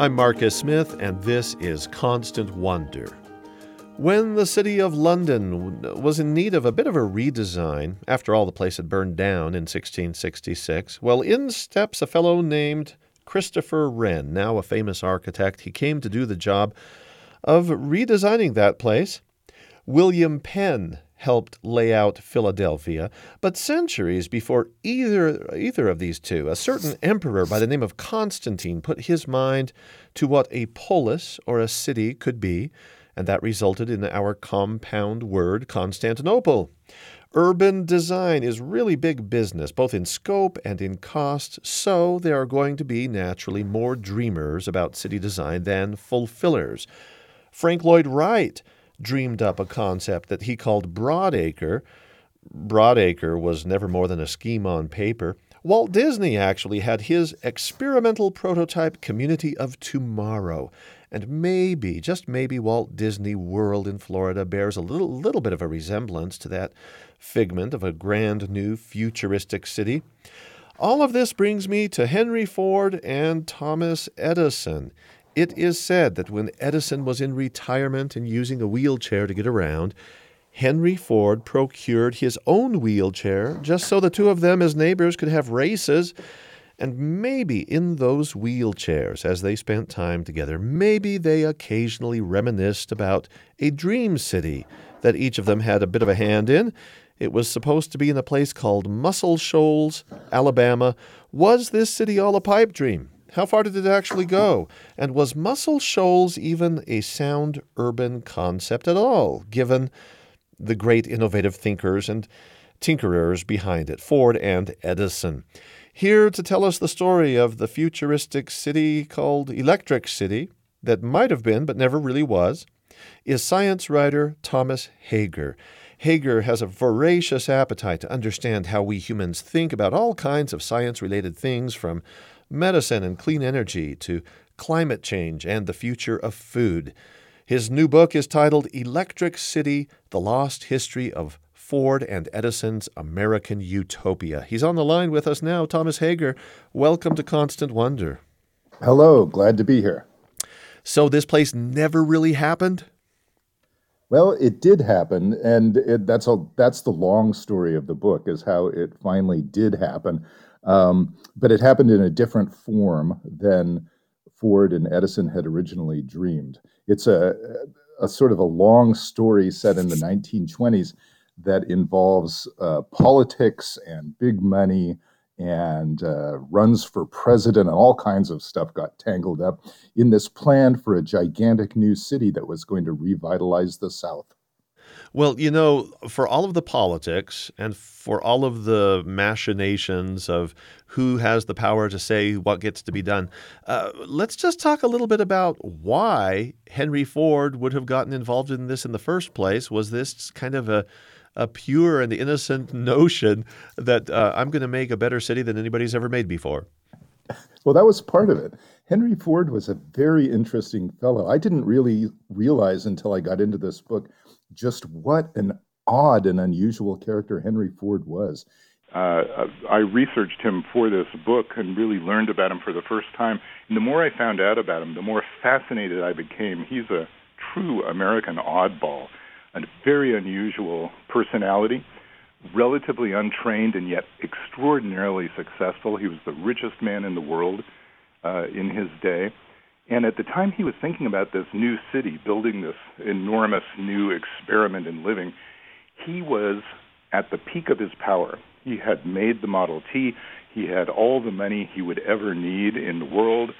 I'm Marcus Smith, and this is Constant Wonder. When the city of London was in need of a bit of a redesign, after all the place had burned down in 1666, well, in steps a fellow named Christopher Wren, now a famous architect. He came to do the job of redesigning that place. William Penn helped lay out Philadelphia, but centuries before either either of these two, a certain emperor by the name of Constantine put his mind to what a polis or a city could be, and that resulted in our compound word Constantinople. Urban design is really big business, both in scope and in cost, so there are going to be naturally more dreamers about city design than fulfillers. Frank Lloyd Wright dreamed up a concept that he called Broadacre. Broadacre was never more than a scheme on paper. Walt Disney actually had his experimental prototype Community of Tomorrow. And maybe, just maybe, Walt Disney World in Florida bears a little, little bit of a resemblance to that figment of a grand new futuristic city. All of this brings me to Henry Ford and Thomas Edison. It is said that when Edison was in retirement and using a wheelchair to get around, Henry Ford procured his own wheelchair just so the two of them, as neighbors, could have races. And maybe in those wheelchairs, as they spent time together, maybe they occasionally reminisced about a dream city that each of them had a bit of a hand in. It was supposed to be in a place called Muscle Shoals, Alabama. Was this city all a pipe dream? How far did it actually go? And was Muscle Shoals even a sound urban concept at all, given the great innovative thinkers and tinkerers behind it, Ford and Edison? Here to tell us the story of the futuristic city called Electric City, that might have been but never really was, is science writer Thomas Hager. Hager has a voracious appetite to understand how we humans think about all kinds of science related things, from medicine and clean energy to climate change and the future of food. His new book is titled Electric City The Lost History of Ford and Edison's American Utopia. He's on the line with us now. Thomas Hager, welcome to Constant Wonder. Hello, glad to be here. So, this place never really happened? Well, it did happen, and it, that's a, that's the long story of the book is how it finally did happen. Um, but it happened in a different form than Ford and Edison had originally dreamed. It's a, a sort of a long story set in the 1920s that involves uh, politics and big money and uh, runs for president and all kinds of stuff got tangled up in this plan for a gigantic new city that was going to revitalize the South. Well, you know, for all of the politics and for all of the machinations of who has the power to say what gets to be done, uh, let's just talk a little bit about why Henry Ford would have gotten involved in this in the first place. Was this kind of a a pure and innocent notion that uh, I'm going to make a better city than anybody's ever made before? Well, that was part of it. Henry Ford was a very interesting fellow. I didn't really realize until I got into this book just what an odd and unusual character Henry Ford was. Uh, I researched him for this book and really learned about him for the first time. And the more I found out about him, the more fascinated I became. He's a true American oddball, a very unusual personality, relatively untrained and yet extraordinarily successful. He was the richest man in the world uh, in his day. And at the time he was thinking about this new city, building this enormous new experiment in living, he was at the peak of his power. He had made the Model T, he had all the money he would ever need in the world,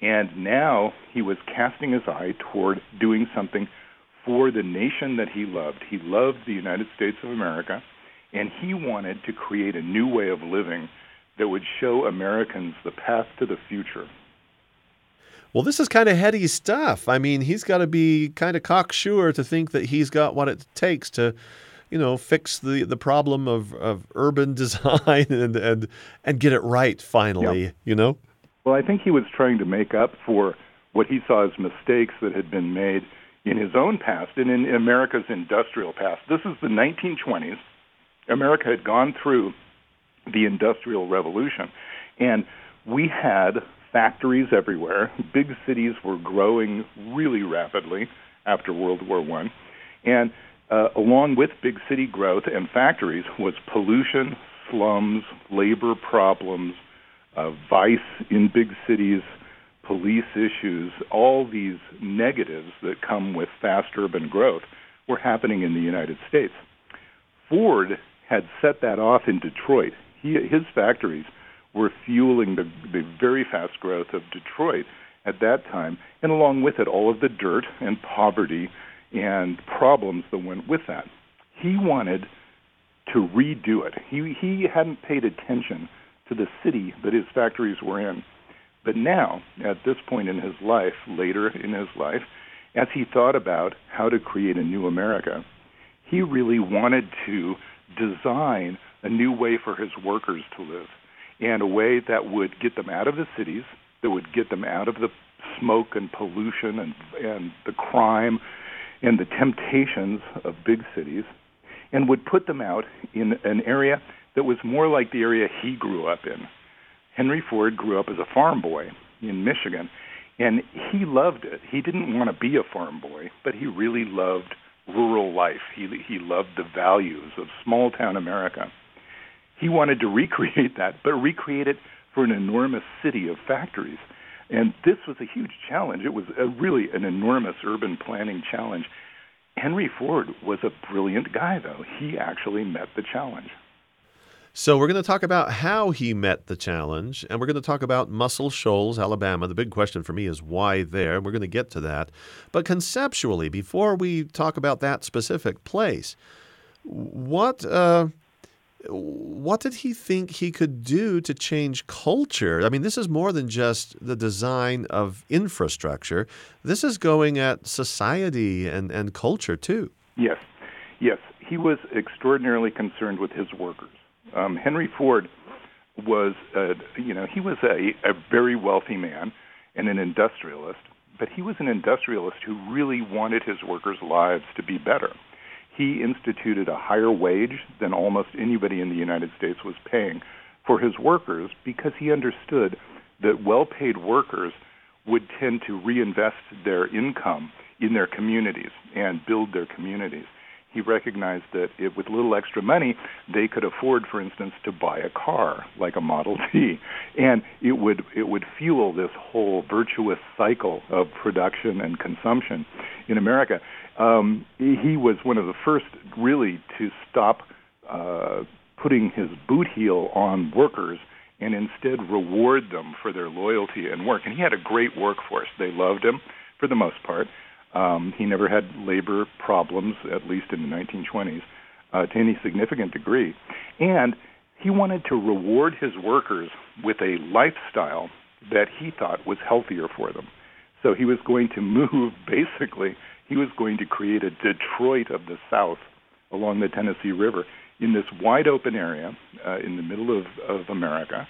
and now he was casting his eye toward doing something for the nation that he loved. He loved the United States of America, and he wanted to create a new way of living that would show Americans the path to the future. Well, this is kind of heady stuff. I mean, he's got to be kind of cocksure to think that he's got what it takes to, you know, fix the, the problem of, of urban design and, and and get it right finally, yep. you know? Well, I think he was trying to make up for what he saw as mistakes that had been made in his own past and in America's industrial past. This is the 1920s. America had gone through the Industrial Revolution, and we had factories everywhere. Big cities were growing really rapidly after World War One, and uh, along with big city growth and factories was pollution, slums, labor problems, uh, vice in big cities, police issues, all these negatives that come with fast urban growth were happening in the United States. Ford had set that off in Detroit. He, his factories were fueling the, the very fast growth of Detroit at that time, and along with it, all of the dirt and poverty and problems that went with that. He wanted to redo it. He, he hadn't paid attention to the city that his factories were in. But now, at this point in his life, later in his life, as he thought about how to create a new America, he really wanted to design a new way for his workers to live and a way that would get them out of the cities, that would get them out of the smoke and pollution and, and the crime and the temptations of big cities, and would put them out in an area that was more like the area he grew up in. Henry Ford grew up as a farm boy in Michigan, and he loved it. He didn't want to be a farm boy, but he really loved rural life. He he loved the values of small town America. He wanted to recreate that, but recreate it for an enormous city of factories. And this was a huge challenge. It was a, really an enormous urban planning challenge. Henry Ford was a brilliant guy, though. He actually met the challenge. So, we're going to talk about how he met the challenge, and we're going to talk about Muscle Shoals, Alabama. The big question for me is why there. We're going to get to that. But conceptually, before we talk about that specific place, what. Uh, what did he think he could do to change culture? I mean, this is more than just the design of infrastructure. This is going at society and, and culture too. Yes, yes. He was extraordinarily concerned with his workers. Um, Henry Ford was, uh, you know, he was a, a very wealthy man and an industrialist, but he was an industrialist who really wanted his workers' lives to be better. He instituted a higher wage than almost anybody in the United States was paying for his workers because he understood that well paid workers would tend to reinvest their income in their communities and build their communities he recognized that if, with little extra money, they could afford, for instance, to buy a car like a Model T, and it would it would fuel this whole virtuous cycle of production and consumption in America. Um, he was one of the first, really, to stop uh, putting his boot heel on workers and instead reward them for their loyalty and work. And he had a great workforce; they loved him for the most part um, he never had labor problems, at least in the 1920s, uh, to any significant degree. And he wanted to reward his workers with a lifestyle that he thought was healthier for them. So he was going to move, basically, he was going to create a Detroit of the South along the Tennessee River in this wide open area uh, in the middle of, of America.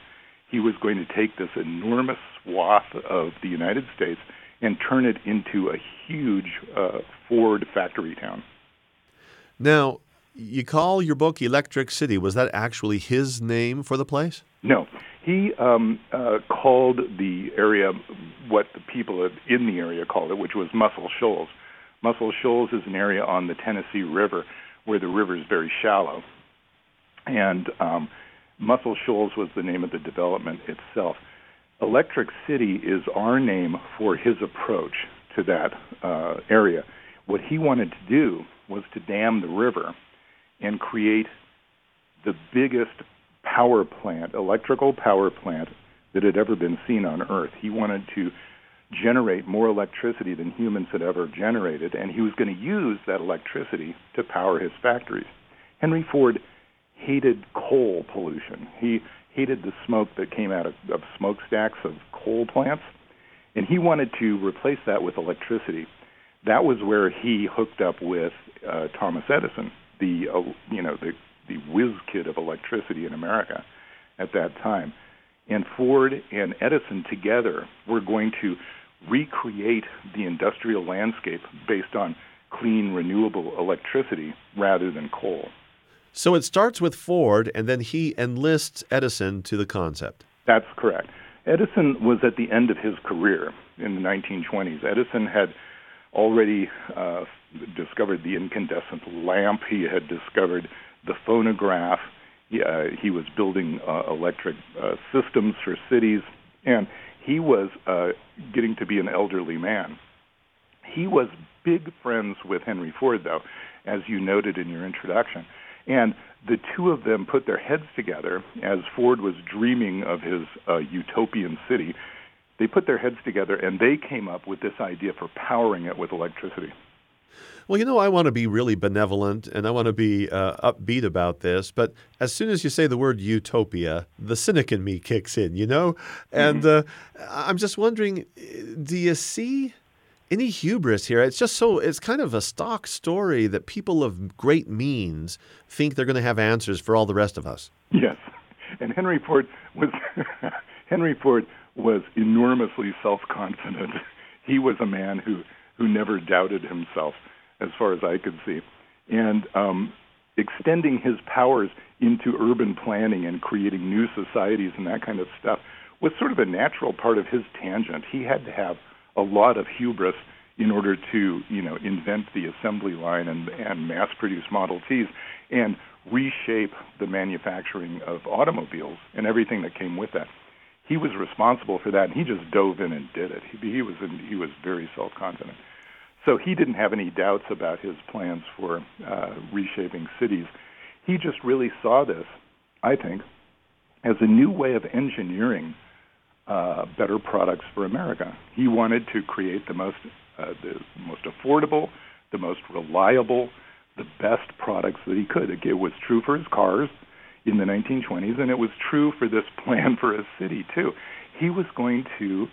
He was going to take this enormous swath of the United States and turn it into a huge uh, Ford factory town. Now, you call your book Electric City. Was that actually his name for the place? No. He um, uh, called the area what the people in the area called it, which was Muscle Shoals. Muscle Shoals is an area on the Tennessee River where the river is very shallow. And um, Muscle Shoals was the name of the development itself. Electric City is our name for his approach to that uh, area. What he wanted to do was to dam the river and create the biggest power plant, electrical power plant that had ever been seen on Earth. He wanted to generate more electricity than humans had ever generated, and he was going to use that electricity to power his factories. Henry Ford hated coal pollution. He hated the smoke that came out of, of smokestacks of coal plants, and he wanted to replace that with electricity. That was where he hooked up with uh, Thomas Edison, the uh, you know the the whiz kid of electricity in America at that time. And Ford and Edison together were going to recreate the industrial landscape based on clean, renewable electricity rather than coal. So it starts with Ford, and then he enlists Edison to the concept. That's correct. Edison was at the end of his career in the 1920s. Edison had already uh, discovered the incandescent lamp. He had discovered the phonograph. He, uh, he was building uh, electric uh, systems for cities, and he was uh, getting to be an elderly man. He was big friends with Henry Ford, though, as you noted in your introduction. And the two of them put their heads together as Ford was dreaming of his uh, utopian city. They put their heads together and they came up with this idea for powering it with electricity. Well, you know, I want to be really benevolent and I want to be uh, upbeat about this, but as soon as you say the word utopia, the cynic in me kicks in, you know? And mm-hmm. uh, I'm just wondering do you see any hubris here? It's just so, it's kind of a stock story that people of great means think they're going to have answers for all the rest of us. Yes. And Henry Ford was, Henry Ford was enormously self confident. He was a man who, who never doubted himself as far as I could see. And um, extending his powers into urban planning and creating new societies and that kind of stuff was sort of a natural part of his tangent. He had to have a lot of hubris in order to, you know, invent the assembly line and, and mass produce Model Ts and reshape the manufacturing of automobiles and everything that came with that. He was responsible for that, and he just dove in and did it. He, he was in, he was very self confident. So he didn't have any doubts about his plans for uh, reshaping cities. He just really saw this, I think, as a new way of engineering uh, better products for America. He wanted to create the most, uh, the most affordable, the most reliable, the best products that he could. It was true for his cars in the 1920s, and it was true for this plan for a city too. He was going to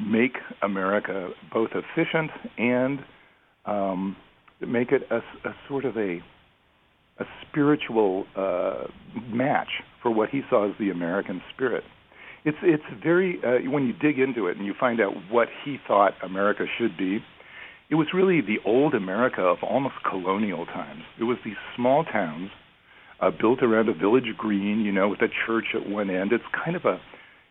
make America both efficient and um, make it a, a, sort of a a spiritual uh, match for what he saw as the American spirit. It's it's very uh, when you dig into it and you find out what he thought America should be. It was really the old America of almost colonial times. It was these small towns uh, built around a village green, you know, with a church at one end. It's kind of a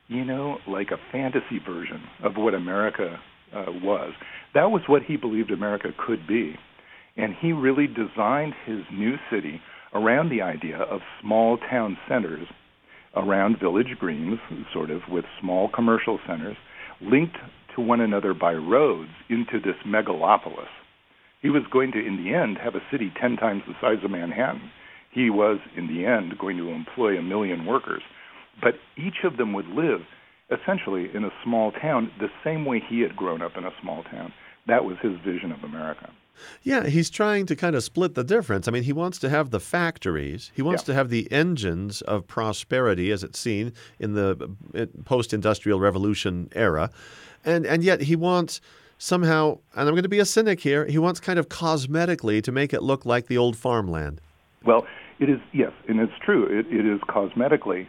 you know, like a fantasy version of what America uh, was. That was what he believed America could be. And he really designed his new city around the idea of small town centers around village greens, sort of with small commercial centers, linked to one another by roads into this megalopolis. He was going to, in the end, have a city 10 times the size of Manhattan. He was, in the end, going to employ a million workers. But each of them would live essentially in a small town the same way he had grown up in a small town. That was his vision of America. Yeah, he's trying to kind of split the difference. I mean, he wants to have the factories, he wants yeah. to have the engines of prosperity as it's seen in the uh, post industrial revolution era. And, and yet he wants somehow, and I'm going to be a cynic here, he wants kind of cosmetically to make it look like the old farmland. Well, it is, yes, and it's true. It, it is cosmetically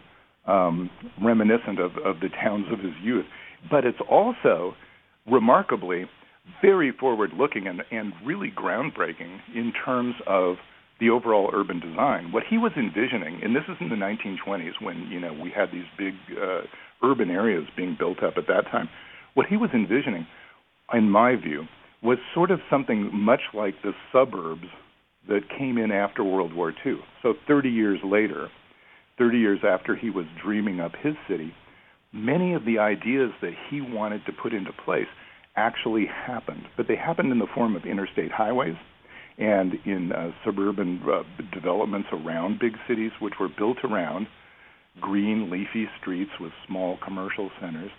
um, reminiscent of, of the towns of his youth. But it's also remarkably very forward looking and, and really groundbreaking in terms of the overall urban design. What he was envisioning, and this is in the 1920s when you know we had these big uh, urban areas being built up at that time. What he was envisioning, in my view, was sort of something much like the suburbs that came in after World War II. So 30 years later, 30 years after he was dreaming up his city, many of the ideas that he wanted to put into place actually happened. But they happened in the form of interstate highways and in uh, suburban uh, developments around big cities, which were built around green, leafy streets with small commercial centers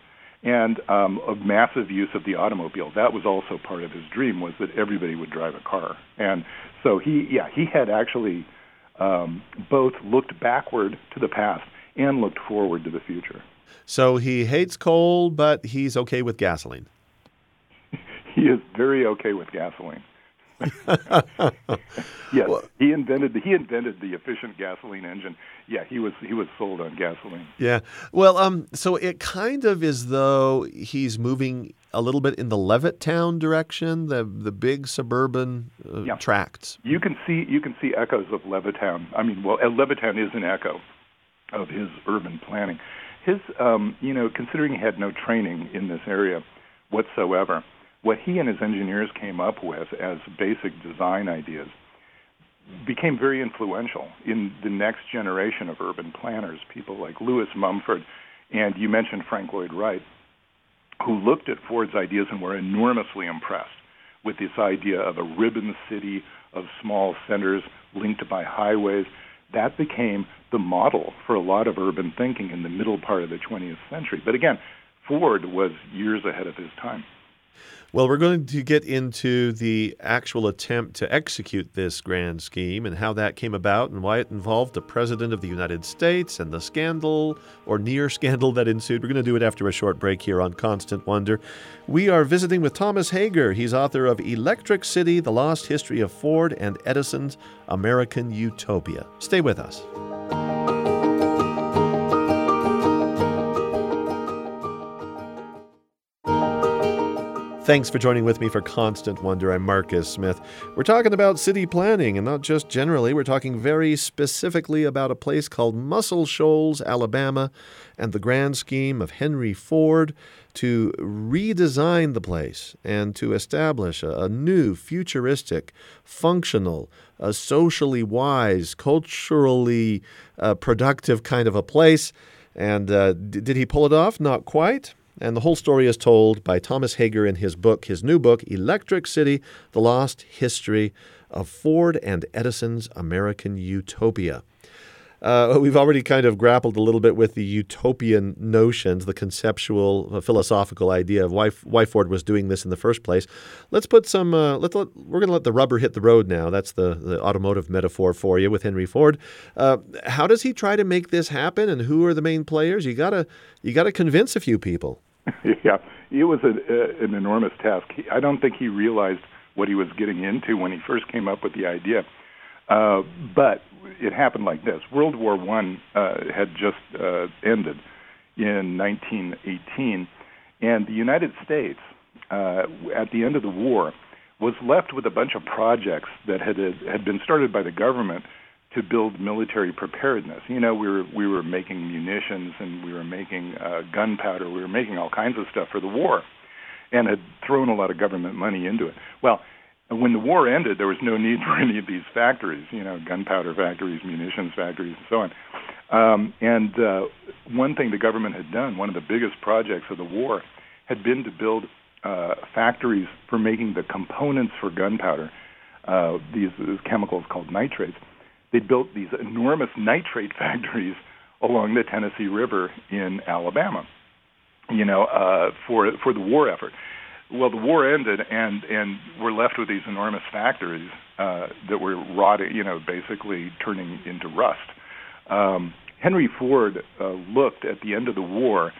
and um, a massive use of the automobile. That was also part of his dream was that everybody would drive a car. And so he, yeah, he had actually um, both looked backward to the past and looked forward to the future. So he hates coal, but he's okay with gasoline. he is very okay with gasoline. yes, well, he invented the, he invented the efficient gasoline engine. Yeah, he was he was sold on gasoline. Yeah. Well, um, so it kind of is though he's moving a little bit in the Levittown direction, the the big suburban uh, yeah. tracts. You can see you can see echoes of Levittown. I mean, well, Levittown is an echo of his urban planning. his, um, you know, considering he had no training in this area whatsoever, what he and his engineers came up with as basic design ideas became very influential in the next generation of urban planners, people like Lewis Mumford, and you mentioned Frank Lloyd Wright, who looked at Ford's ideas and were enormously impressed with this idea of a ribbon city of small centers linked by highways. That became the model for a lot of urban thinking in the middle part of the 20th century. But again, Ford was years ahead of his time. Well, we're going to get into the actual attempt to execute this grand scheme and how that came about and why it involved the President of the United States and the scandal or near scandal that ensued. We're going to do it after a short break here on Constant Wonder. We are visiting with Thomas Hager. He's author of Electric City The Lost History of Ford and Edison's American Utopia. Stay with us. Thanks for joining with me for Constant Wonder. I'm Marcus Smith. We're talking about city planning, and not just generally, we're talking very specifically about a place called Muscle Shoals, Alabama, and the grand scheme of Henry Ford to redesign the place and to establish a, a new, futuristic, functional, a socially wise, culturally uh, productive kind of a place. And uh, d- did he pull it off? Not quite. And the whole story is told by Thomas Hager in his book, his new book, Electric City The Lost History of Ford and Edison's American Utopia. Uh, we've already kind of grappled a little bit with the utopian notions, the conceptual, uh, philosophical idea of why, why Ford was doing this in the first place. Let's put some. Uh, let's let, we're going to let the rubber hit the road now. That's the, the automotive metaphor for you with Henry Ford. Uh, how does he try to make this happen, and who are the main players? You gotta you gotta convince a few people. yeah, it was a, a, an enormous task. He, I don't think he realized what he was getting into when he first came up with the idea. Uh, but it happened like this: World War One uh, had just uh, ended in 1918, and the United States, uh, at the end of the war, was left with a bunch of projects that had had been started by the government to build military preparedness. You know, we were we were making munitions and we were making uh, gunpowder. We were making all kinds of stuff for the war, and had thrown a lot of government money into it. Well, when the war ended, there was no need for any of these factories. You know, gunpowder factories, munitions factories, and so on. Um, and uh, one thing the government had done, one of the biggest projects of the war, had been to build uh, factories for making the components for gunpowder. Uh, these, these chemicals called nitrates they built these enormous nitrate factories along the Tennessee River in Alabama, you know, uh, for for the war effort. Well, the war ended, and and we're left with these enormous factories uh, that were rotting, you know, basically turning into rust. Um, Henry Ford uh, looked at the end of the war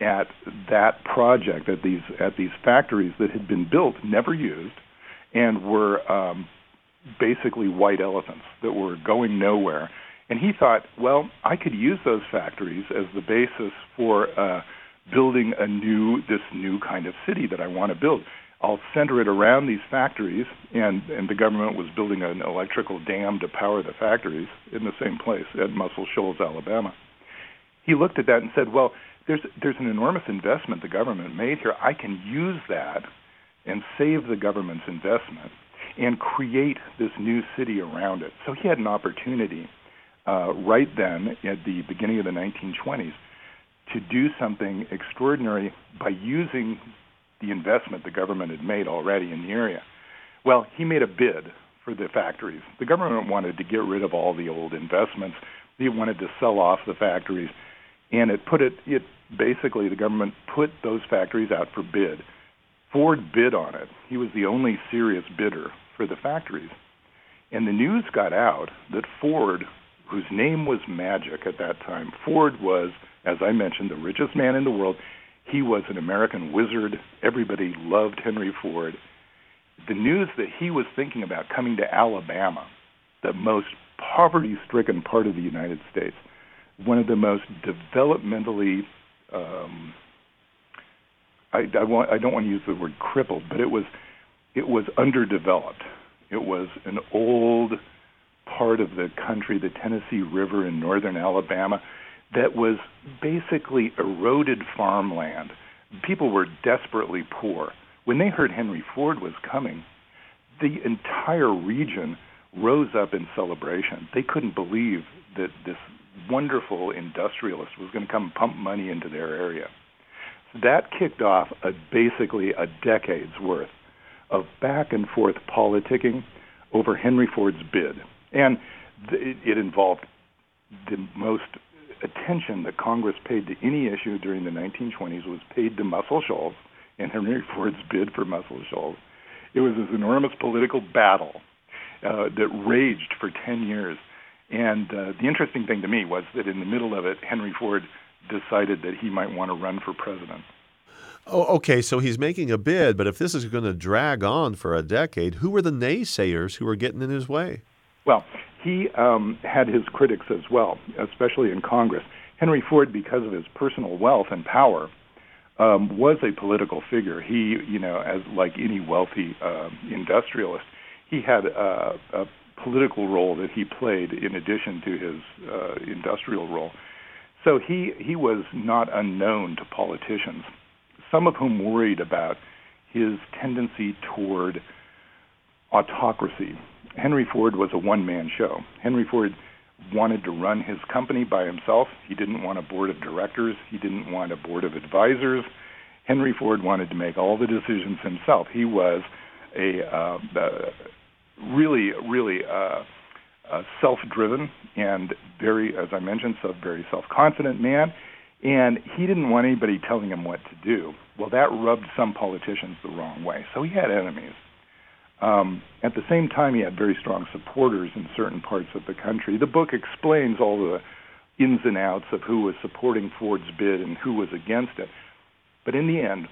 at that project, at these at these factories that had been built, never used, and were um, basically white elephants that were going nowhere. And he thought, well, I could use those factories as the basis for uh, building a new, this new kind of city that I want to build. I'll center it around these factories, and, and the government was building an electrical dam to power the factories in the same place at Muscle Shoals, Alabama. He looked at that and said, well, there's, there's an enormous investment the government made here. I can use that and save the government's investment and create this new city around it. So he had an opportunity uh, right then at the beginning of the 1920s to do something extraordinary by using the investment the government had made already in the area. Well, he made a bid for the factories. The government wanted to get rid of all the old investments. They wanted to sell off the factories, and it put it. It basically the government put those factories out for bid. Ford bid on it. He was the only serious bidder for the factories. And the news got out that Ford, whose name was magic at that time, Ford was, as I mentioned, the richest man in the world. He was an American wizard. Everybody loved Henry Ford. The news that he was thinking about coming to Alabama, the most poverty stricken part of the United States, one of the most developmentally um, I, I, want, I don't want to use the word crippled, but it was it was underdeveloped. It was an old part of the country, the Tennessee River in northern Alabama. that was basically eroded farmland. People were desperately poor. When they heard Henry Ford was coming, the entire region rose up in celebration. They couldn't believe that this wonderful industrialist was going to come pump money into their area. So that kicked off a, basically a decade's worth of back and forth politicking over Henry Ford's bid. And th- it involved the most attention that Congress paid to any issue during the 1920s was paid to Muscle Shoals and Henry Ford's bid for Muscle Shoals. It was this enormous political battle uh, that raged for 10 years. And uh, the interesting thing to me was that in the middle of it, Henry Ford decided that he might want to run for president. Oh, okay. So he's making a bid, but if this is going to drag on for a decade, who were the naysayers who were getting in his way? Well, he um, had his critics as well, especially in Congress. Henry Ford, because of his personal wealth and power, um, was a political figure. He, you know, as like any wealthy uh, industrialist, he had a, a political role that he played in addition to his uh, industrial role. So he he was not unknown to politicians, some of whom worried about his tendency toward autocracy. Henry Ford was a one-man show. Henry Ford wanted to run his company by himself. He didn't want a board of directors. He didn't want a board of advisors. Henry Ford wanted to make all the decisions himself. He was a uh, uh, really, really uh, uh, self-driven and very, as I mentioned, so very self-confident man. And he didn't want anybody telling him what to do. Well, that rubbed some politicians the wrong way. So he had enemies. Um, at the same time, he had very strong supporters in certain parts of the country. The book explains all the ins and outs of who was supporting Ford's bid and who was against it. But in the end,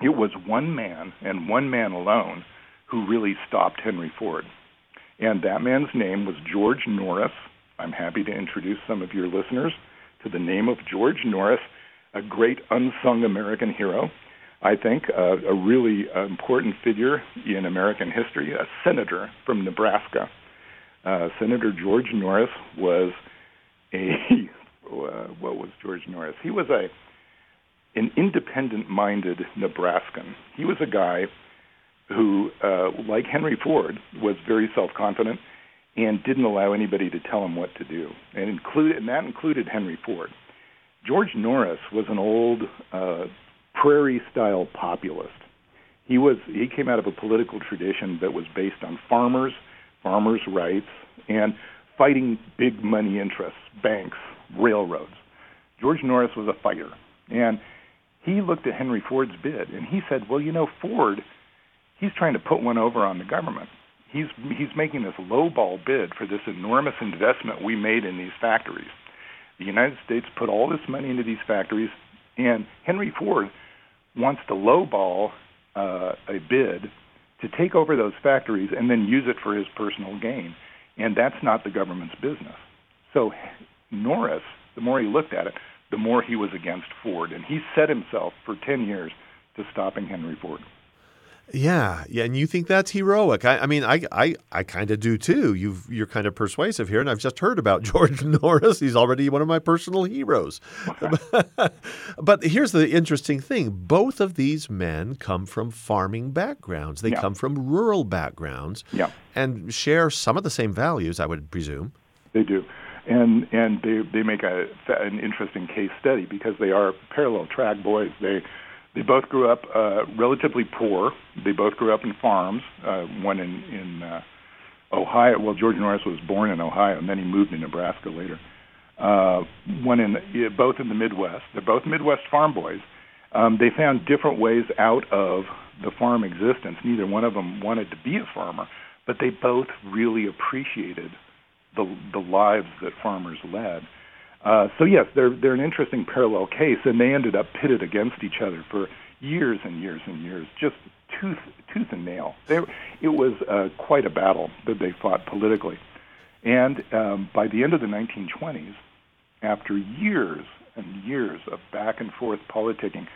it was one man and one man alone who really stopped Henry Ford. And that man's name was George Norris. I'm happy to introduce some of your listeners to the name of George Norris, a great unsung American hero. I think uh, a really uh, important figure in American history, a senator from Nebraska. Uh, Senator George Norris was a uh, what was George Norris? He was a an independent-minded Nebraskan. He was a guy who, uh, like Henry Ford, was very self-confident and didn't allow anybody to tell him what to do, and include and that included Henry Ford. George Norris was an old uh, prairie-style populist. He was he came out of a political tradition that was based on farmers, farmers' rights, and fighting big money interests, banks, railroads. George Norris was a fighter, and he looked at Henry Ford's bid and he said, "Well, you know, Ford, he's trying to put one over on the government. He's he's making this lowball bid for this enormous investment we made in these factories. The United States put all this money into these factories, and Henry Ford wants to lowball uh, a bid to take over those factories and then use it for his personal gain, and that's not the government's business. So Norris, the more he looked at it, the more he was against Ford. And he set himself for 10 years to stopping Henry Ford. Yeah, yeah, and you think that's heroic? I, I mean, I, I, I kind of do too. You've, you're kind of persuasive here, and I've just heard about George Norris. He's already one of my personal heroes. but here's the interesting thing: both of these men come from farming backgrounds. They yeah. come from rural backgrounds, yeah. and share some of the same values. I would presume. They do and and they they make a an interesting case study because they are parallel track boys. They they both grew up uh, relatively poor. They both grew up in farms. Uh, one in in uh, Ohio. Well, George Norris was born in Ohio, and then he moved to Nebraska later. Uh, one in both in the Midwest. They're both Midwest farm boys. Um, they found different ways out of the farm existence. Neither one of them wanted to be a farmer, but they both really appreciated the the lives that farmers led. Uh, so yes, they're they're an interesting parallel case, and they ended up pitted against each other for years and years and years, just tooth tooth and nail. It was uh, quite a battle that they fought politically, and um, by the end of the 1920s, after years and years of back and forth politicking,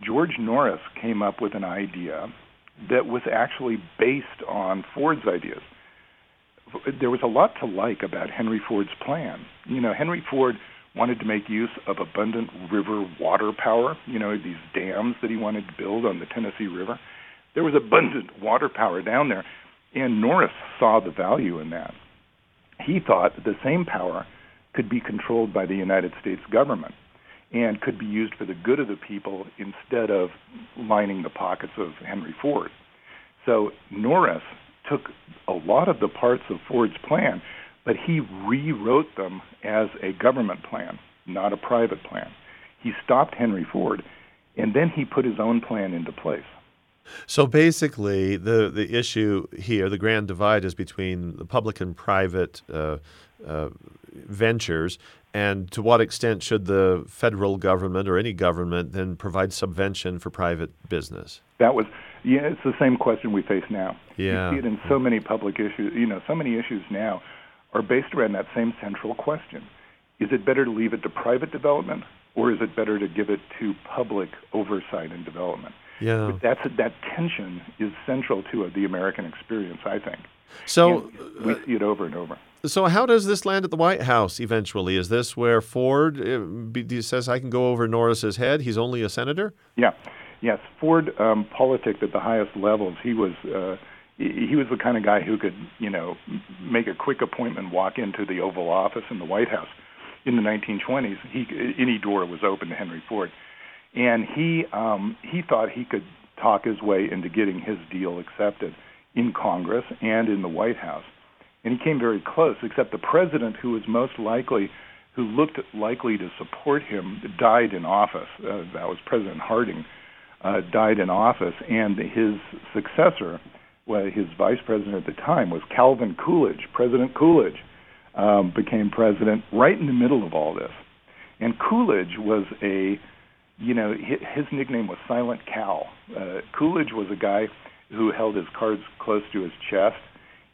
George Norris came up with an idea that was actually based on Ford's ideas there was a lot to like about Henry Ford's plan. You know, Henry Ford wanted to make use of abundant river water power, you know, these dams that he wanted to build on the Tennessee River. There was abundant water power down there, and Norris saw the value in that. He thought that the same power could be controlled by the United States government and could be used for the good of the people instead of lining the pockets of Henry Ford. So Norris took a lot of the parts of Ford's plan, but he rewrote them as a government plan, not a private plan. He stopped Henry Ford, and then he put his own plan into place. So basically, the, the issue here, the grand divide, is between the public and private uh, uh, ventures, and to what extent should the federal government or any government then provide subvention for private business? That was, yeah, it's the same question we face now. Yeah. You see it in so many public issues. You know, so many issues now are based around that same central question. Is it better to leave it to private development, or is it better to give it to public oversight and development? Yeah. But that's that tension is central to the American experience, I think. So and we see it over and over. So how does this land at the White House eventually? Is this where Ford uh, says I can go over Norris's head? He's only a senator. Yeah, yes. Ford um, politicked at the highest levels. He was. Uh, he was the kind of guy who could, you know, make a quick appointment, walk into the Oval Office in the White House. In the 1920s, he, any door was open to Henry Ford and he um, he thought he could talk his way into getting his deal accepted in Congress and in the White House. And he came very close, except the president who was most likely, who looked likely to support him, died in office. Uh, that was President Harding, uh, died in office, and his successor, well, his vice president at the time, was Calvin Coolidge. President Coolidge um, became president right in the middle of all this. And Coolidge was a you know, his nickname was Silent Cal. Uh, Coolidge was a guy who held his cards close to his chest,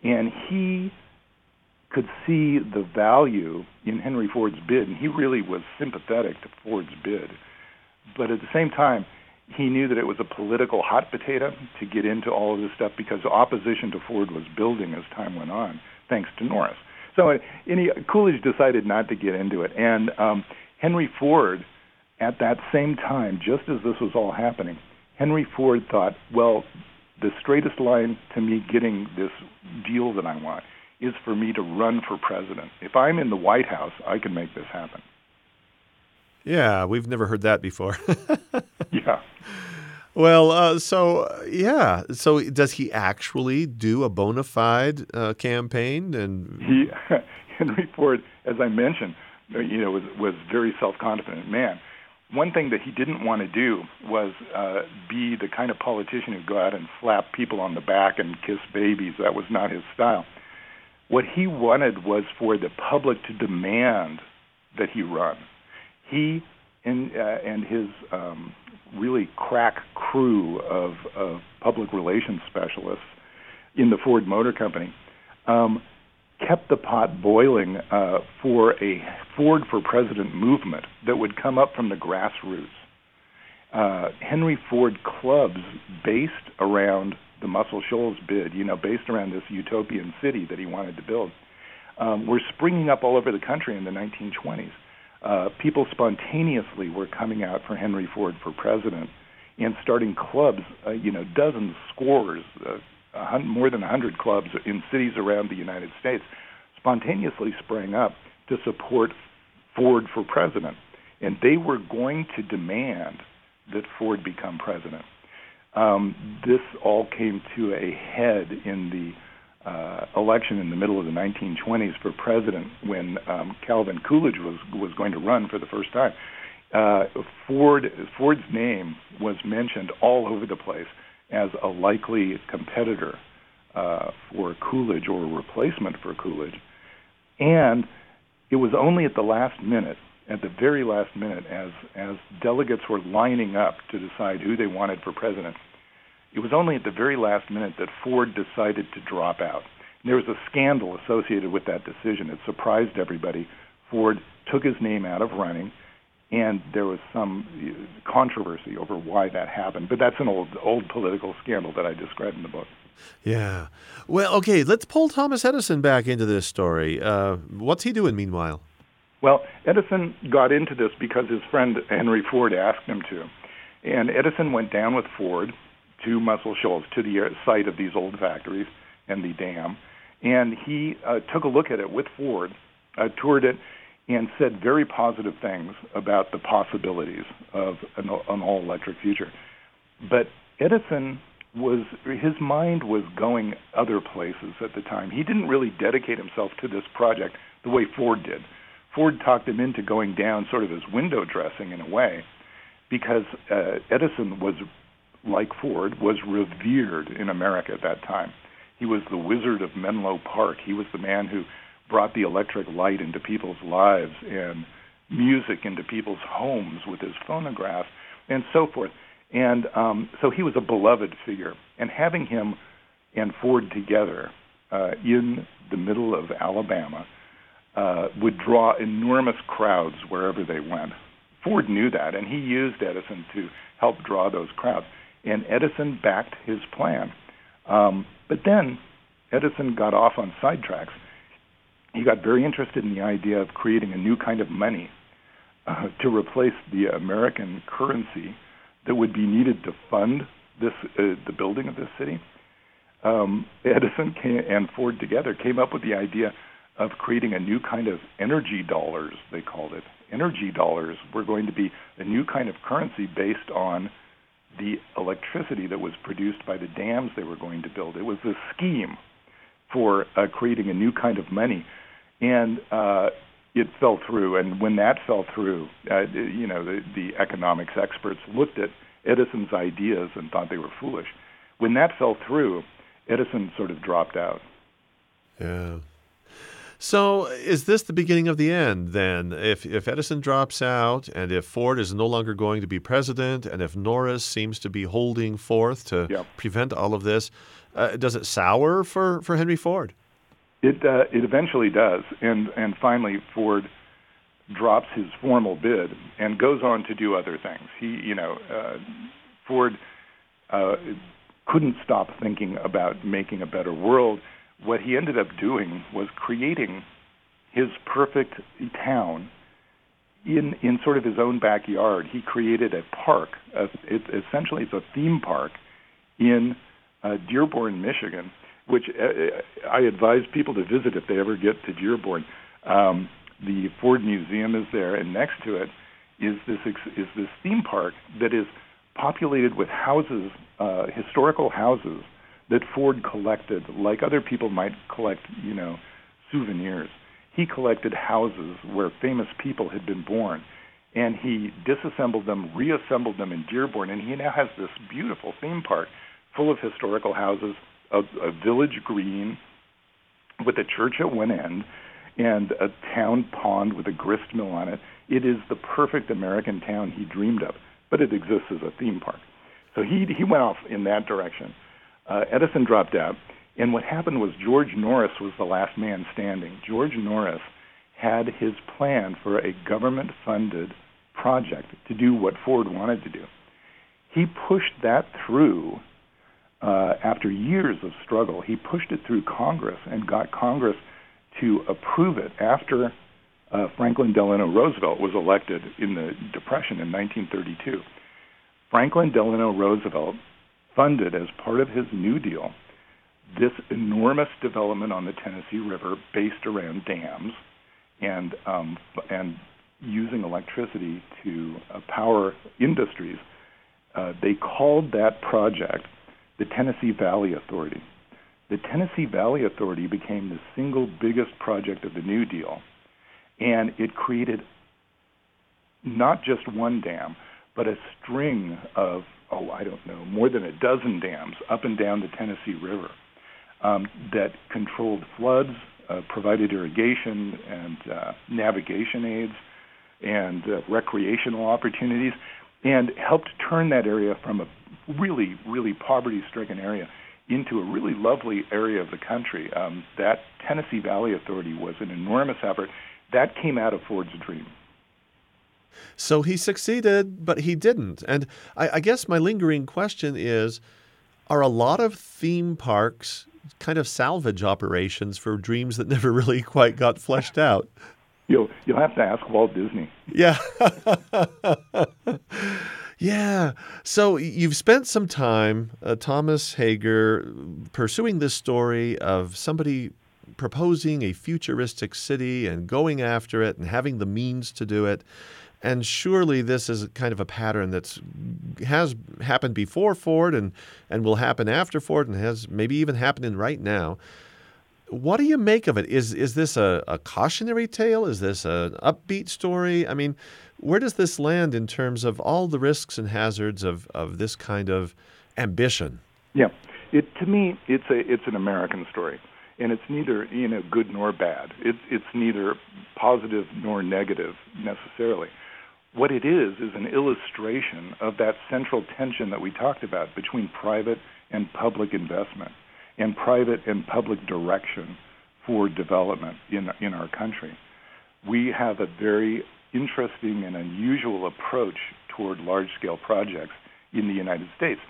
and he could see the value in Henry Ford's bid, and he really was sympathetic to Ford's bid. But at the same time, he knew that it was a political hot potato to get into all of this stuff because opposition to Ford was building as time went on, thanks to Norris. So any, Coolidge decided not to get into it, and um, Henry Ford at that same time, just as this was all happening, Henry Ford thought, well, the straightest line to me getting this deal that I want is for me to run for president. If I'm in the White House, I can make this happen. Yeah, we've never heard that before. yeah. Well, uh, so yeah, so does he actually do a bona fide uh, campaign? And he, Henry Ford, as I mentioned, you know, was was very self confident man one thing that he didn't want to do was uh, be the kind of politician who'd go out and slap people on the back and kiss babies. That was not his style. What he wanted was for the public to demand that he run. He and, uh, and his um, really crack crew of, of public relations specialists in the Ford Motor Company um, kept the pot boiling uh, for a Ford for President movement that would come up from the grassroots. Uh, Henry Ford clubs based around the Muscle Shoals bid, you know, based around this utopian city that he wanted to build, um, were springing up all over the country in the 1920s. Uh, people spontaneously were coming out for Henry Ford for president and starting clubs, uh, you know, dozens, scores, uh, more than 100 clubs in cities around the United States spontaneously sprang up to support Ford for president. And they were going to demand that Ford become president. Um, this all came to a head in the uh, election in the middle of the 1920s for president when um, Calvin Coolidge was was going to run for the first time. Uh, Ford Ford's name was mentioned all over the place as a likely competitor uh, for Coolidge or a replacement for Coolidge. And it was only at the last minute, at the very last minute, as, as delegates were lining up to decide who they wanted for president, it was only at the very last minute that Ford decided to drop out. And there was a scandal associated with that decision. It surprised everybody. Ford took his name out of running and there was some uh, controversy over why that happened. But that's an old old political scandal that I described in the book. Yeah. Well, okay, let's pull Thomas Edison back into this story. Uh, what's he doing meanwhile? Well, Edison got into this because his friend Henry Ford asked him to. And Edison went down with Ford to Muscle Shoals, to the site of these old factories and the dam. And he uh, took a look at it with Ford, uh, toured it, and said very positive things about the possibilities of an, an all electric future. But Edison was his mind was going other places at the time. He didn't really dedicate himself to this project the way Ford did. Ford talked him into going down sort of as window dressing in a way, because uh, Edison was like Ford was revered in America at that time. He was the wizard of Menlo Park. He was the man who brought the electric light into people's lives and music into people's homes with his phonograph and so forth. And um, so he was a beloved figure. And having him and Ford together uh, in the middle of Alabama uh, would draw enormous crowds wherever they went. Ford knew that, and he used Edison to help draw those crowds. And Edison backed his plan. Um, but then Edison got off on sidetracks. He got very interested in the idea of creating a new kind of money uh, to replace the American currency that would be needed to fund this uh, the building of this city. Um, Edison came, and Ford together came up with the idea of creating a new kind of energy dollars. They called it energy dollars. Were going to be a new kind of currency based on the electricity that was produced by the dams they were going to build. It was a scheme for uh, creating a new kind of money, and uh, it fell through. And when that fell through, uh, you know, the, the economics experts looked at Edison's ideas and thought they were foolish. When that fell through, Edison sort of dropped out. Yeah. So, is this the beginning of the end then? If, if Edison drops out, and if Ford is no longer going to be president, and if Norris seems to be holding forth to yep. prevent all of this, uh, does it sour for, for Henry Ford? It uh, it eventually does, and and finally Ford drops his formal bid and goes on to do other things. He, you know, uh, Ford uh, couldn't stop thinking about making a better world. What he ended up doing was creating his perfect town in in sort of his own backyard. He created a park. A, it, essentially, it's a theme park in uh, Dearborn, Michigan which uh, I advise people to visit if they ever get to Dearborn. Um, the Ford Museum is there, and next to it is this is this theme park that is populated with houses, uh, historical houses that Ford collected, like other people might collect, you know, souvenirs. He collected houses where famous people had been born, and he disassembled them, reassembled them in Dearborn, and he now has this beautiful theme park full of historical houses a, a village green with a church at one end and a town pond with a grist mill on it. It is the perfect American town he dreamed of, but it exists as a theme park. So he he went off in that direction. Uh, Edison dropped out, and what happened was George Norris was the last man standing. George Norris had his plan for a government-funded project to do what Ford wanted to do. He pushed that through uh, after years of struggle, he pushed it through Congress and got Congress to approve it after uh, Franklin Delano Roosevelt was elected in the Depression in 1932. Franklin Delano Roosevelt funded, as part of his New Deal, this enormous development on the Tennessee River based around dams and um, and using electricity to uh, power industries. Uh, they called that project the Tennessee Valley Authority. The Tennessee Valley Authority became the single biggest project of the New Deal, and it created not just one dam, but a string of, oh, I don't know, more than a dozen dams up and down the Tennessee River um, that controlled floods, uh, provided irrigation and uh, navigation aids, and uh, recreational opportunities, and helped turn that area from a really, really poverty-stricken area into a really lovely area of the country. Um, that Tennessee Valley Authority was an enormous effort. That came out of Ford's dream. So he succeeded, but he didn't. And I, I guess my lingering question is are a lot of theme parks kind of salvage operations for dreams that never really quite got fleshed out? You'll you'll have to ask Walt Disney. Yeah. yeah. So you've spent some time, uh, Thomas Hager, pursuing this story of somebody proposing a futuristic city and going after it and having the means to do it. And surely this is kind of a pattern that's has happened before Ford and, and will happen after Ford and has maybe even happening right now. What do you make of it? Is is this a, a cautionary tale? Is this an upbeat story? I mean, where does this land in terms of all the risks and hazards of, of this kind of ambition? Yeah, it to me it's a it's an American story and it's neither you know good nor bad. It's it's neither positive nor negative necessarily. What it is is an illustration of that central tension that we talked about between private and public investment and private and public direction for development in in our country. We have a very interesting and unusual approach toward large scale projects in the United States.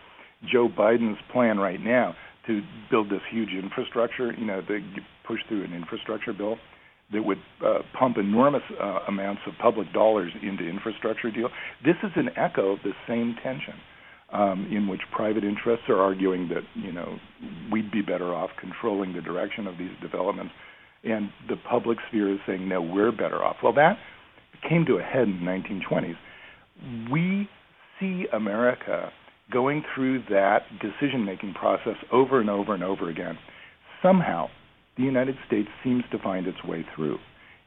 Joe Biden's plan right now to build this huge infrastructure, you know, they push through an infrastructure bill that would uh, pump enormous uh, amounts of public dollars into infrastructure deal. This is an echo of the same tension um, in which private interests are arguing that, you know, we'd be better off controlling the direction of these developments, and the public sphere is saying, no, we're better off. Well, that came to a head in the 1920s. We see America going through that decision making process over and over and over again, somehow the United States seems to find its way through.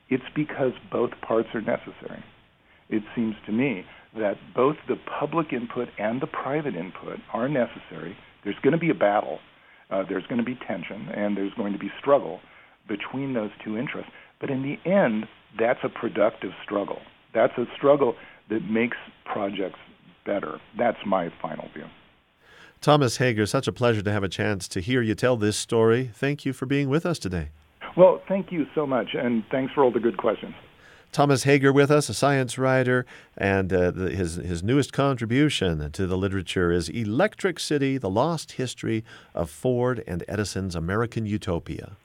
It's because both parts are necessary. It seems to me that both the public input and the private input are necessary. There's going to be a battle, uh, there's going to be tension, and there's going to be struggle between those two interests. But in the end, that's a productive struggle. That's a struggle that makes projects better. That's my final view. Thomas Hager, such a pleasure to have a chance to hear you tell this story. Thank you for being with us today. Well, thank you so much, and thanks for all the good questions. Thomas Hager with us, a science writer, and uh, the, his, his newest contribution to the literature is Electric City The Lost History of Ford and Edison's American Utopia.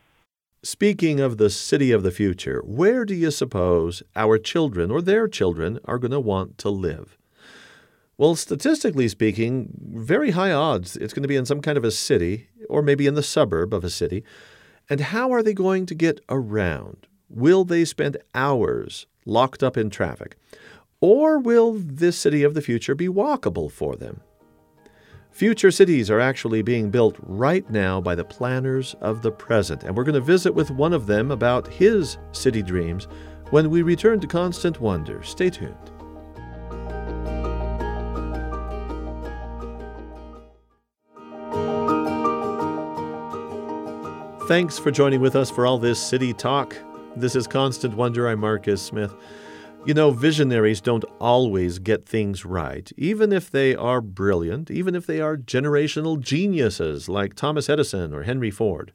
Speaking of the city of the future, where do you suppose our children or their children are going to want to live? Well, statistically speaking, very high odds it's going to be in some kind of a city or maybe in the suburb of a city. And how are they going to get around? Will they spend hours locked up in traffic? Or will this city of the future be walkable for them? Future cities are actually being built right now by the planners of the present, and we're going to visit with one of them about his city dreams when we return to Constant Wonder. Stay tuned. Thanks for joining with us for all this city talk. This is Constant Wonder. I'm Marcus Smith. You know, visionaries don't always get things right, even if they are brilliant, even if they are generational geniuses like Thomas Edison or Henry Ford.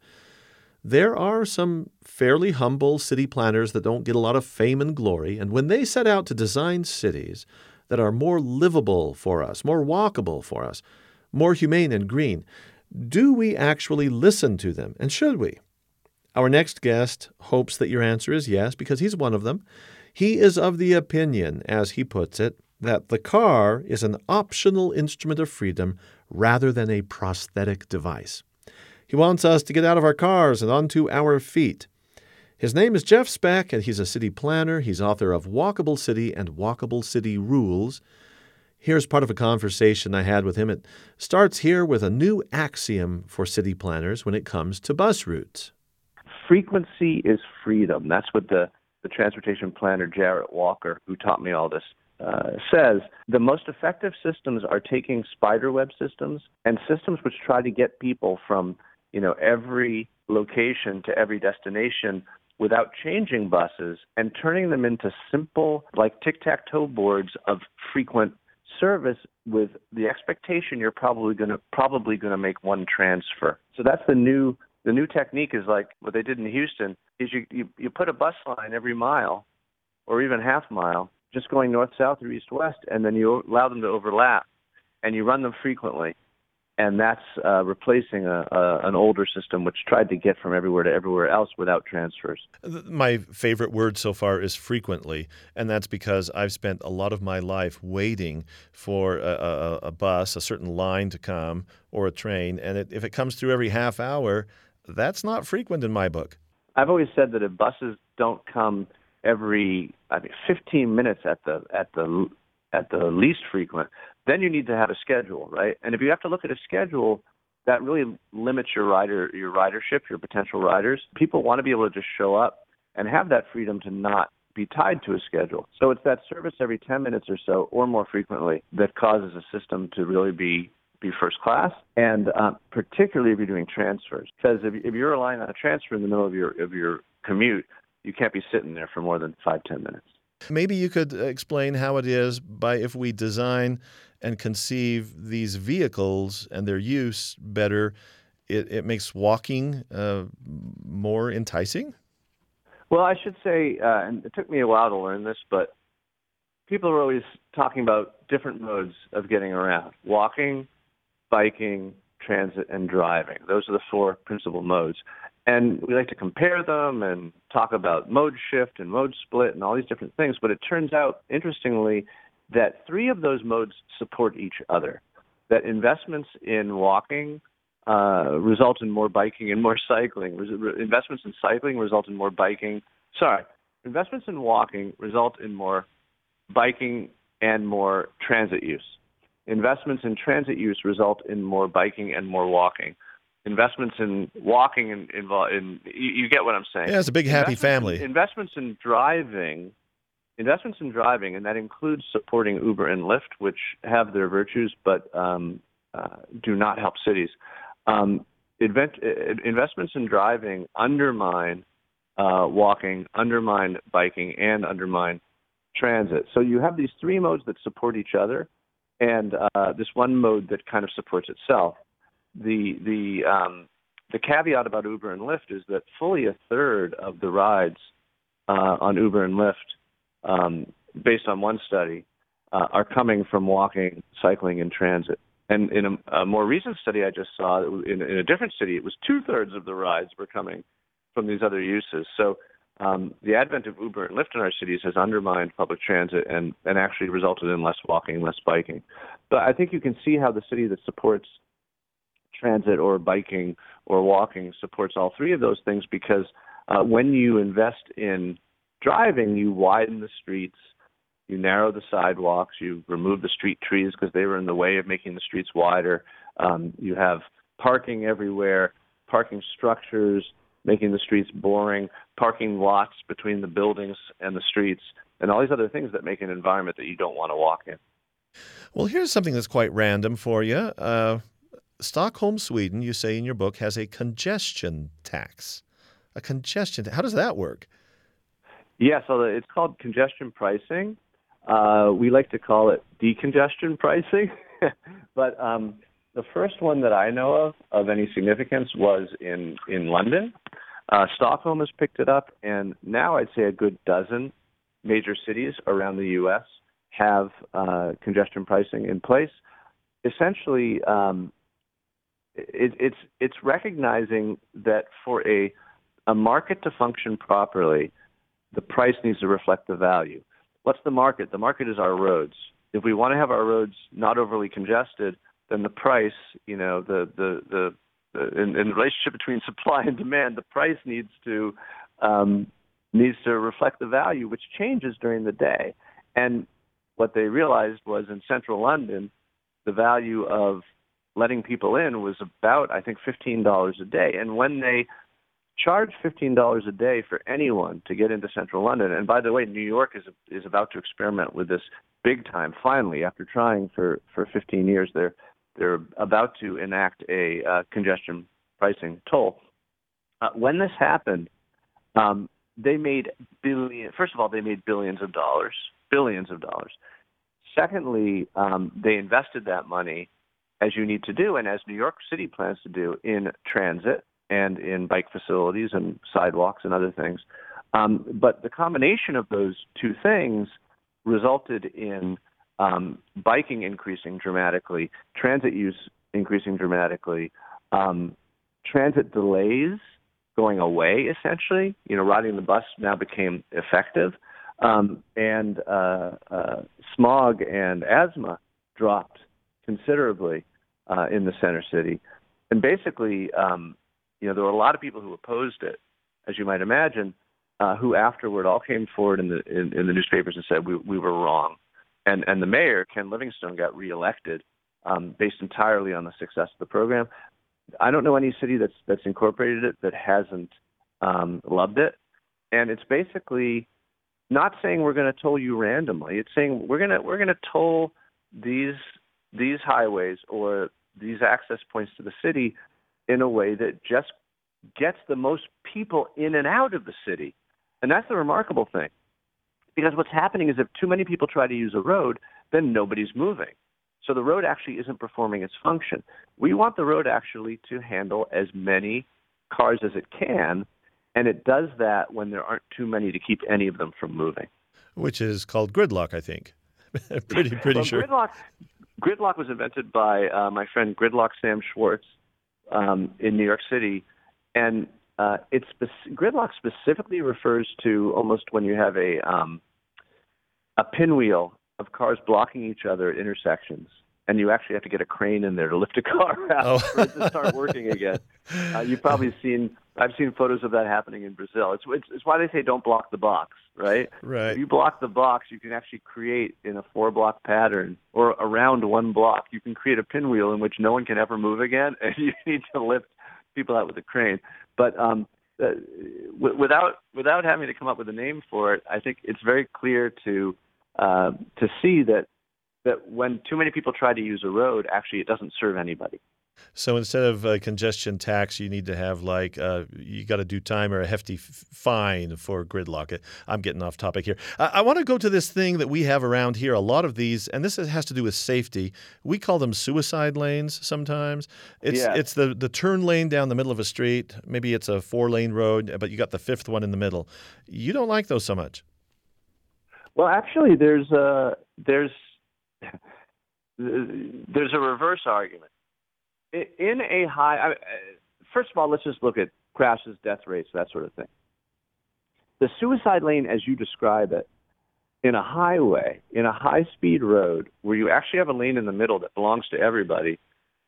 There are some fairly humble city planners that don't get a lot of fame and glory, and when they set out to design cities that are more livable for us, more walkable for us, more humane and green, do we actually listen to them, and should we? Our next guest hopes that your answer is yes, because he's one of them. He is of the opinion, as he puts it, that the car is an optional instrument of freedom rather than a prosthetic device. He wants us to get out of our cars and onto our feet. His name is Jeff Speck, and he's a city planner. He's author of Walkable City and Walkable City Rules. Here's part of a conversation I had with him. It starts here with a new axiom for city planners when it comes to bus routes. Frequency is freedom. That's what the, the transportation planner Jarrett Walker, who taught me all this, uh, says. The most effective systems are taking spiderweb systems and systems which try to get people from you know every location to every destination without changing buses and turning them into simple like tic-tac-toe boards of frequent service with the expectation you're probably going to probably going to make one transfer. So that's the new the new technique is like what they did in Houston is you, you you put a bus line every mile or even half mile just going north south or east west and then you allow them to overlap and you run them frequently and that's uh, replacing a, a, an older system which tried to get from everywhere to everywhere else without transfers. My favorite word so far is frequently, and that's because I've spent a lot of my life waiting for a, a, a bus, a certain line to come, or a train, and it, if it comes through every half hour, that's not frequent in my book. I've always said that if buses don't come every I mean 15 minutes at the at the at the least frequent, then you need to have a schedule, right? And if you have to look at a schedule, that really limits your rider your ridership, your potential riders. People want to be able to just show up and have that freedom to not be tied to a schedule. So it's that service every 10 minutes or so or more frequently that causes a system to really be be first class, and uh, particularly if you're doing transfers. Because if, if you're relying on a transfer in the middle of your of your commute, you can't be sitting there for more than five ten minutes. Maybe you could explain how it is by if we design and conceive these vehicles and their use better, it, it makes walking uh, more enticing? Well, I should say, uh, and it took me a while to learn this, but people are always talking about different modes of getting around walking, biking, transit, and driving. Those are the four principal modes. And we like to compare them and talk about mode shift and mode split and all these different things. But it turns out, interestingly, that three of those modes support each other. That investments in walking uh, result in more biking and more cycling. Investments in cycling result in more biking. Sorry, investments in walking result in more biking and more transit use. Investments in transit use result in more biking and more walking. Investments in walking and in, in, you, you, get what I'm saying. Yeah, it's a big happy family. In, investments in driving, investments in driving, and that includes supporting Uber and Lyft, which have their virtues but um, uh, do not help cities. Um, invent, investments in driving undermine uh, walking, undermine biking, and undermine transit. So you have these three modes that support each other and uh, this one mode that kind of supports itself. The the um, the caveat about Uber and Lyft is that fully a third of the rides uh, on Uber and Lyft, um, based on one study, uh, are coming from walking, cycling, and transit. And in a, a more recent study I just saw, in, in a different city, it was two thirds of the rides were coming from these other uses. So um, the advent of Uber and Lyft in our cities has undermined public transit and, and actually resulted in less walking, less biking. But I think you can see how the city that supports transit or biking or walking supports all three of those things because uh, when you invest in driving, you widen the streets, you narrow the sidewalks, you remove the street trees because they were in the way of making the streets wider. Um, you have parking everywhere, parking structures making the streets boring, parking lots between the buildings and the streets, and all these other things that make an environment that you don't want to walk in. Well, here's something that's quite random for you. Uh, Stockholm, Sweden, you say in your book, has a congestion tax. A congestion. How does that work? Yeah, so it's called congestion pricing. Uh, we like to call it decongestion pricing, but um, the first one that I know of of any significance was in in London. Uh, Stockholm has picked it up, and now I'd say a good dozen major cities around the U.S. have uh, congestion pricing in place. Essentially, um, it, it's it's recognizing that for a a market to function properly, the price needs to reflect the value. What's the market? The market is our roads. If we want to have our roads not overly congested, then the price, you know, the the the, in, in the relationship between supply and demand, the price needs to um, needs to reflect the value, which changes during the day. And what they realized was in central London, the value of letting people in was about, I think, fifteen dollars a day. And when they charge fifteen dollars a day for anyone to get into central London, and by the way, New York is is about to experiment with this big time. Finally, after trying for for 15 years, they're they're about to enact a uh, congestion pricing toll. Uh, when this happened, um, they made billion. First of all, they made billions of dollars, billions of dollars. Secondly, um, they invested that money, as you need to do, and as New York City plans to do, in transit and in bike facilities and sidewalks and other things. Um, but the combination of those two things resulted in um, biking increasing dramatically, transit use increasing dramatically, um, transit delays going away essentially. You know, riding the bus now became effective, um, and uh, uh, smog and asthma dropped considerably uh, in the center city. And basically, um, you know, there were a lot of people who opposed it, as you might imagine, uh, who afterward all came forward in the in, in the newspapers and said we we were wrong, and and the mayor Ken Livingstone got reelected um, based entirely on the success of the program. I don't know any city that's that's incorporated it that hasn't um, loved it, and it's basically not saying we're going to toll you randomly. It's saying we're gonna we're gonna toll these these highways or these access points to the city in a way that just gets the most people in and out of the city. And that's the remarkable thing. Because what's happening is if too many people try to use a road, then nobody's moving. So the road actually isn't performing its function. We want the road actually to handle as many cars as it can, and it does that when there aren't too many to keep any of them from moving. Which is called gridlock, I think. pretty pretty well, sure. Gridlock, gridlock was invented by uh, my friend Gridlock Sam Schwartz um, in New York City, and uh, it's gridlock specifically refers to almost when you have a um, a pinwheel of cars blocking each other at intersections, and you actually have to get a crane in there to lift a car out Oh. for it to start working again. Uh, you've probably seen I've seen photos of that happening in Brazil. It's, it's it's why they say don't block the box, right? Right. If you block the box, you can actually create in a four block pattern or around one block, you can create a pinwheel in which no one can ever move again, and you need to lift people out with a crane. But um, uh, w- without without having to come up with a name for it, I think it's very clear to uh, to see that that when too many people try to use a road, actually it doesn't serve anybody. So instead of a congestion tax, you need to have like uh, you got to do time or a hefty f- fine for gridlock. I'm getting off topic here. I, I want to go to this thing that we have around here. A lot of these, and this has to do with safety. We call them suicide lanes sometimes. It's Yeah. it's the the turn lane down the middle of a street. Maybe it's a four lane road, but you got the fifth one in the middle. You don't like those so much. Well, actually, there's a there's there's a reverse argument. In a high, I, first of all, let's just look at crashes, death rates, that sort of thing. The suicide lane, as you describe it, in a highway, in a high-speed road, where you actually have a lane in the middle that belongs to everybody,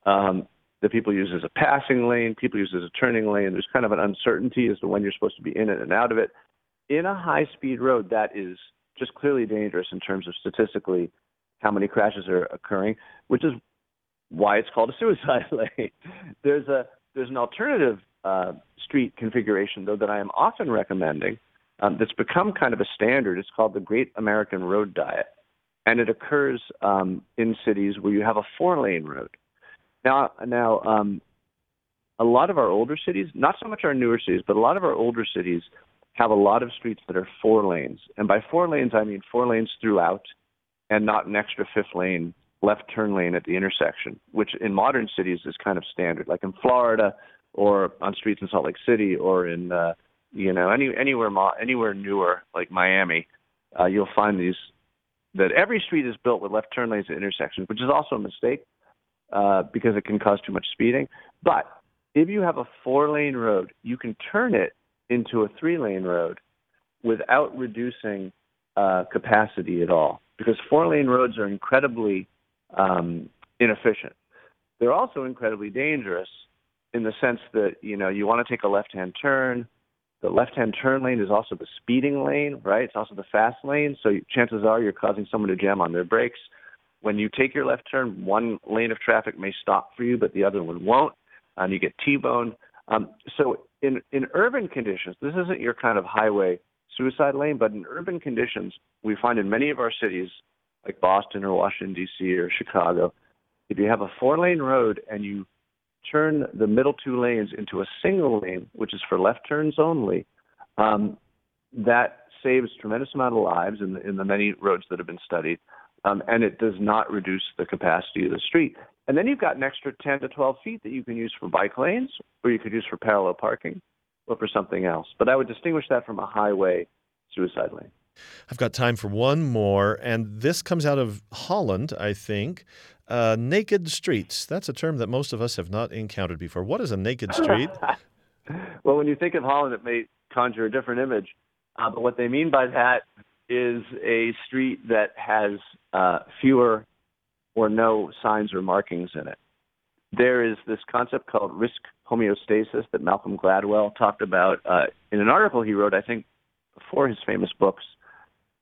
um, that people use as a passing lane, people use as a turning lane. There's kind of an uncertainty as to when you're supposed to be in it and out of it. In a high-speed road, that is just clearly dangerous in terms of statistically how many crashes are occurring, which is why it's called a suicide lane. There's a there's an alternative uh, street configuration though that I am often recommending um, that's become kind of a standard. It's called the Great American Road Diet, and it occurs um, in cities where you have a four lane road. Now now um, a lot of our older cities, not so much our newer cities, but a lot of our older cities have a lot of streets that are four lanes. And by four lanes, I mean four lanes throughout and not an extra fifth lane left turn lane at the intersection, which in modern cities is kind of standard. Like in Florida or on streets in Salt Lake City or in, uh, you know, any, anywhere, anywhere newer like Miami, uh, you'll find these, that every street is built with left turn lanes at intersections, which is also a mistake uh, because it can cause too much speeding. But if you have a four lane road, you can turn it into a three lane road without reducing uh, capacity at all because four lane roads are incredibly um, inefficient. They're also incredibly dangerous in the sense that you know you want to take a left hand turn. The left hand turn lane is also the speeding lane, right? It's also the fast lane. So chances are you're causing someone to jam on their brakes. When you take your left turn, one lane of traffic may stop for you, but the other one won't, and you get T-boned. Um, so in in urban conditions, this isn't your kind of highway suicide lane, but in urban conditions, we find in many of our cities, like Boston or Washington D.C. or Chicago, if you have a four-lane road and you turn the middle two lanes into a single lane, which is for left turns only, um, that saves tremendous amount of lives in the, in the many roads that have been studied, um, and it does not reduce the capacity of the street. And then you've got an extra 10 to 12 feet that you can use for bike lanes, or you could use for parallel parking, or for something else. But I would distinguish that from a highway suicide lane. I've got time for one more, and this comes out of Holland, I think. Uh, naked streets. That's a term that most of us have not encountered before. What is a naked street? well, when you think of Holland, it may conjure a different image. Uh, but what they mean by that is a street that has uh, fewer or no signs or markings in it. There is this concept called risk homeostasis that Malcolm Gladwell talked about uh, in an article he wrote, I think, before his famous books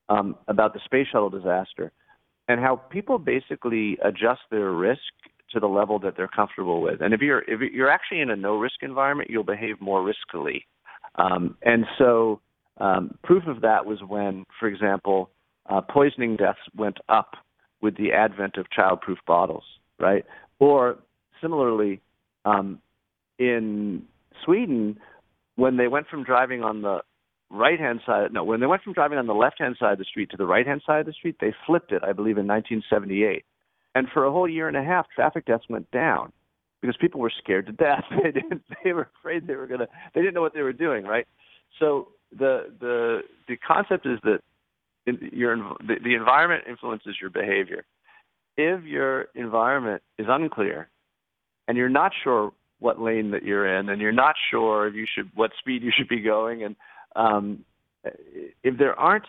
um, about the space shuttle disaster and how people basically adjust their risk to the level that they're comfortable with. And if you're if you're actually in a no risk environment, you'll behave more riskily. Um, and so, um, proof of that was when, for example, uh, poisoning deaths went up with the advent of childproof bottles, right? Or similarly, um, in Sweden, when they went from driving on the right hand side, no, when they went from driving on the left hand side of the street to the right hand side of the street, they flipped it, I believe, in 1978. And for a whole year and a half, traffic deaths went down because people were scared to death. they didn't. They were afraid they were gonna. They didn't know what they were doing, right? So the the the concept is that your the, the environment influences your behavior. If your environment is unclear, and you're not sure what lane that you're in, and you're not sure if you should what speed you should be going, and um, if there aren't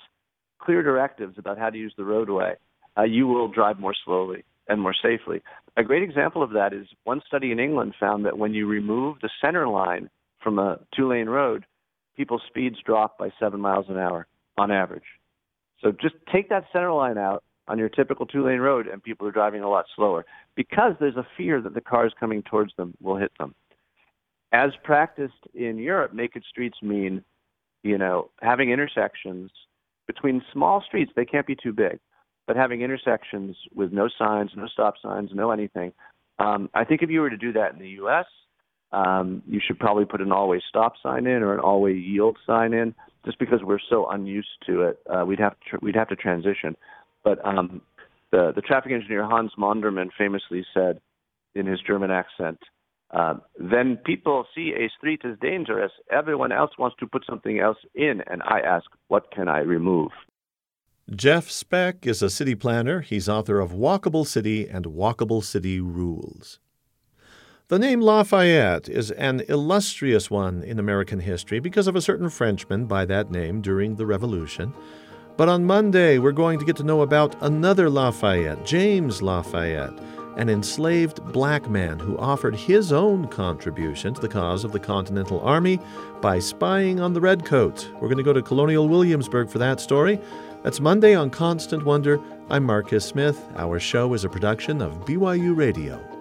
clear directives about how to use the roadway, uh, you will drive more slowly and more safely. A great example of that is one study in England found that when you remove the center line from a two lane road, people's speeds drop by seven miles an hour on average. So just take that center line out on your typical two lane road, and people are driving a lot slower because there's a fear that the cars coming towards them will hit them. As practiced in Europe, naked streets mean, you know, having intersections between small streets, they can't be too big, but having intersections with no signs, no stop signs, no anything. Um, I think if you were to do that in the U.S., um, you should probably put an always stop sign in or an always yield sign in, just because we're so unused to it. Uh, we'd have to tr- we'd have to transition. But um, the the traffic engineer Hans Monderman famously said in his German accent, uh, "When people see a street as dangerous, everyone else wants to put something else in, and I ask, what can I remove?" Jeff Speck is a city planner. He's author of Walkable City and Walkable City Rules. The name Lafayette is an illustrious one in American history because of a certain Frenchman by that name during the Revolution. But on Monday, we're going to get to know about another Lafayette, James Lafayette, an enslaved black man who offered his own contribution to the cause of the Continental Army by spying on the Redcoats. We're going to go to Colonial Williamsburg for that story. That's Monday on Constant Wonder. I'm Marcus Smith. Our show is a production of BYU Radio.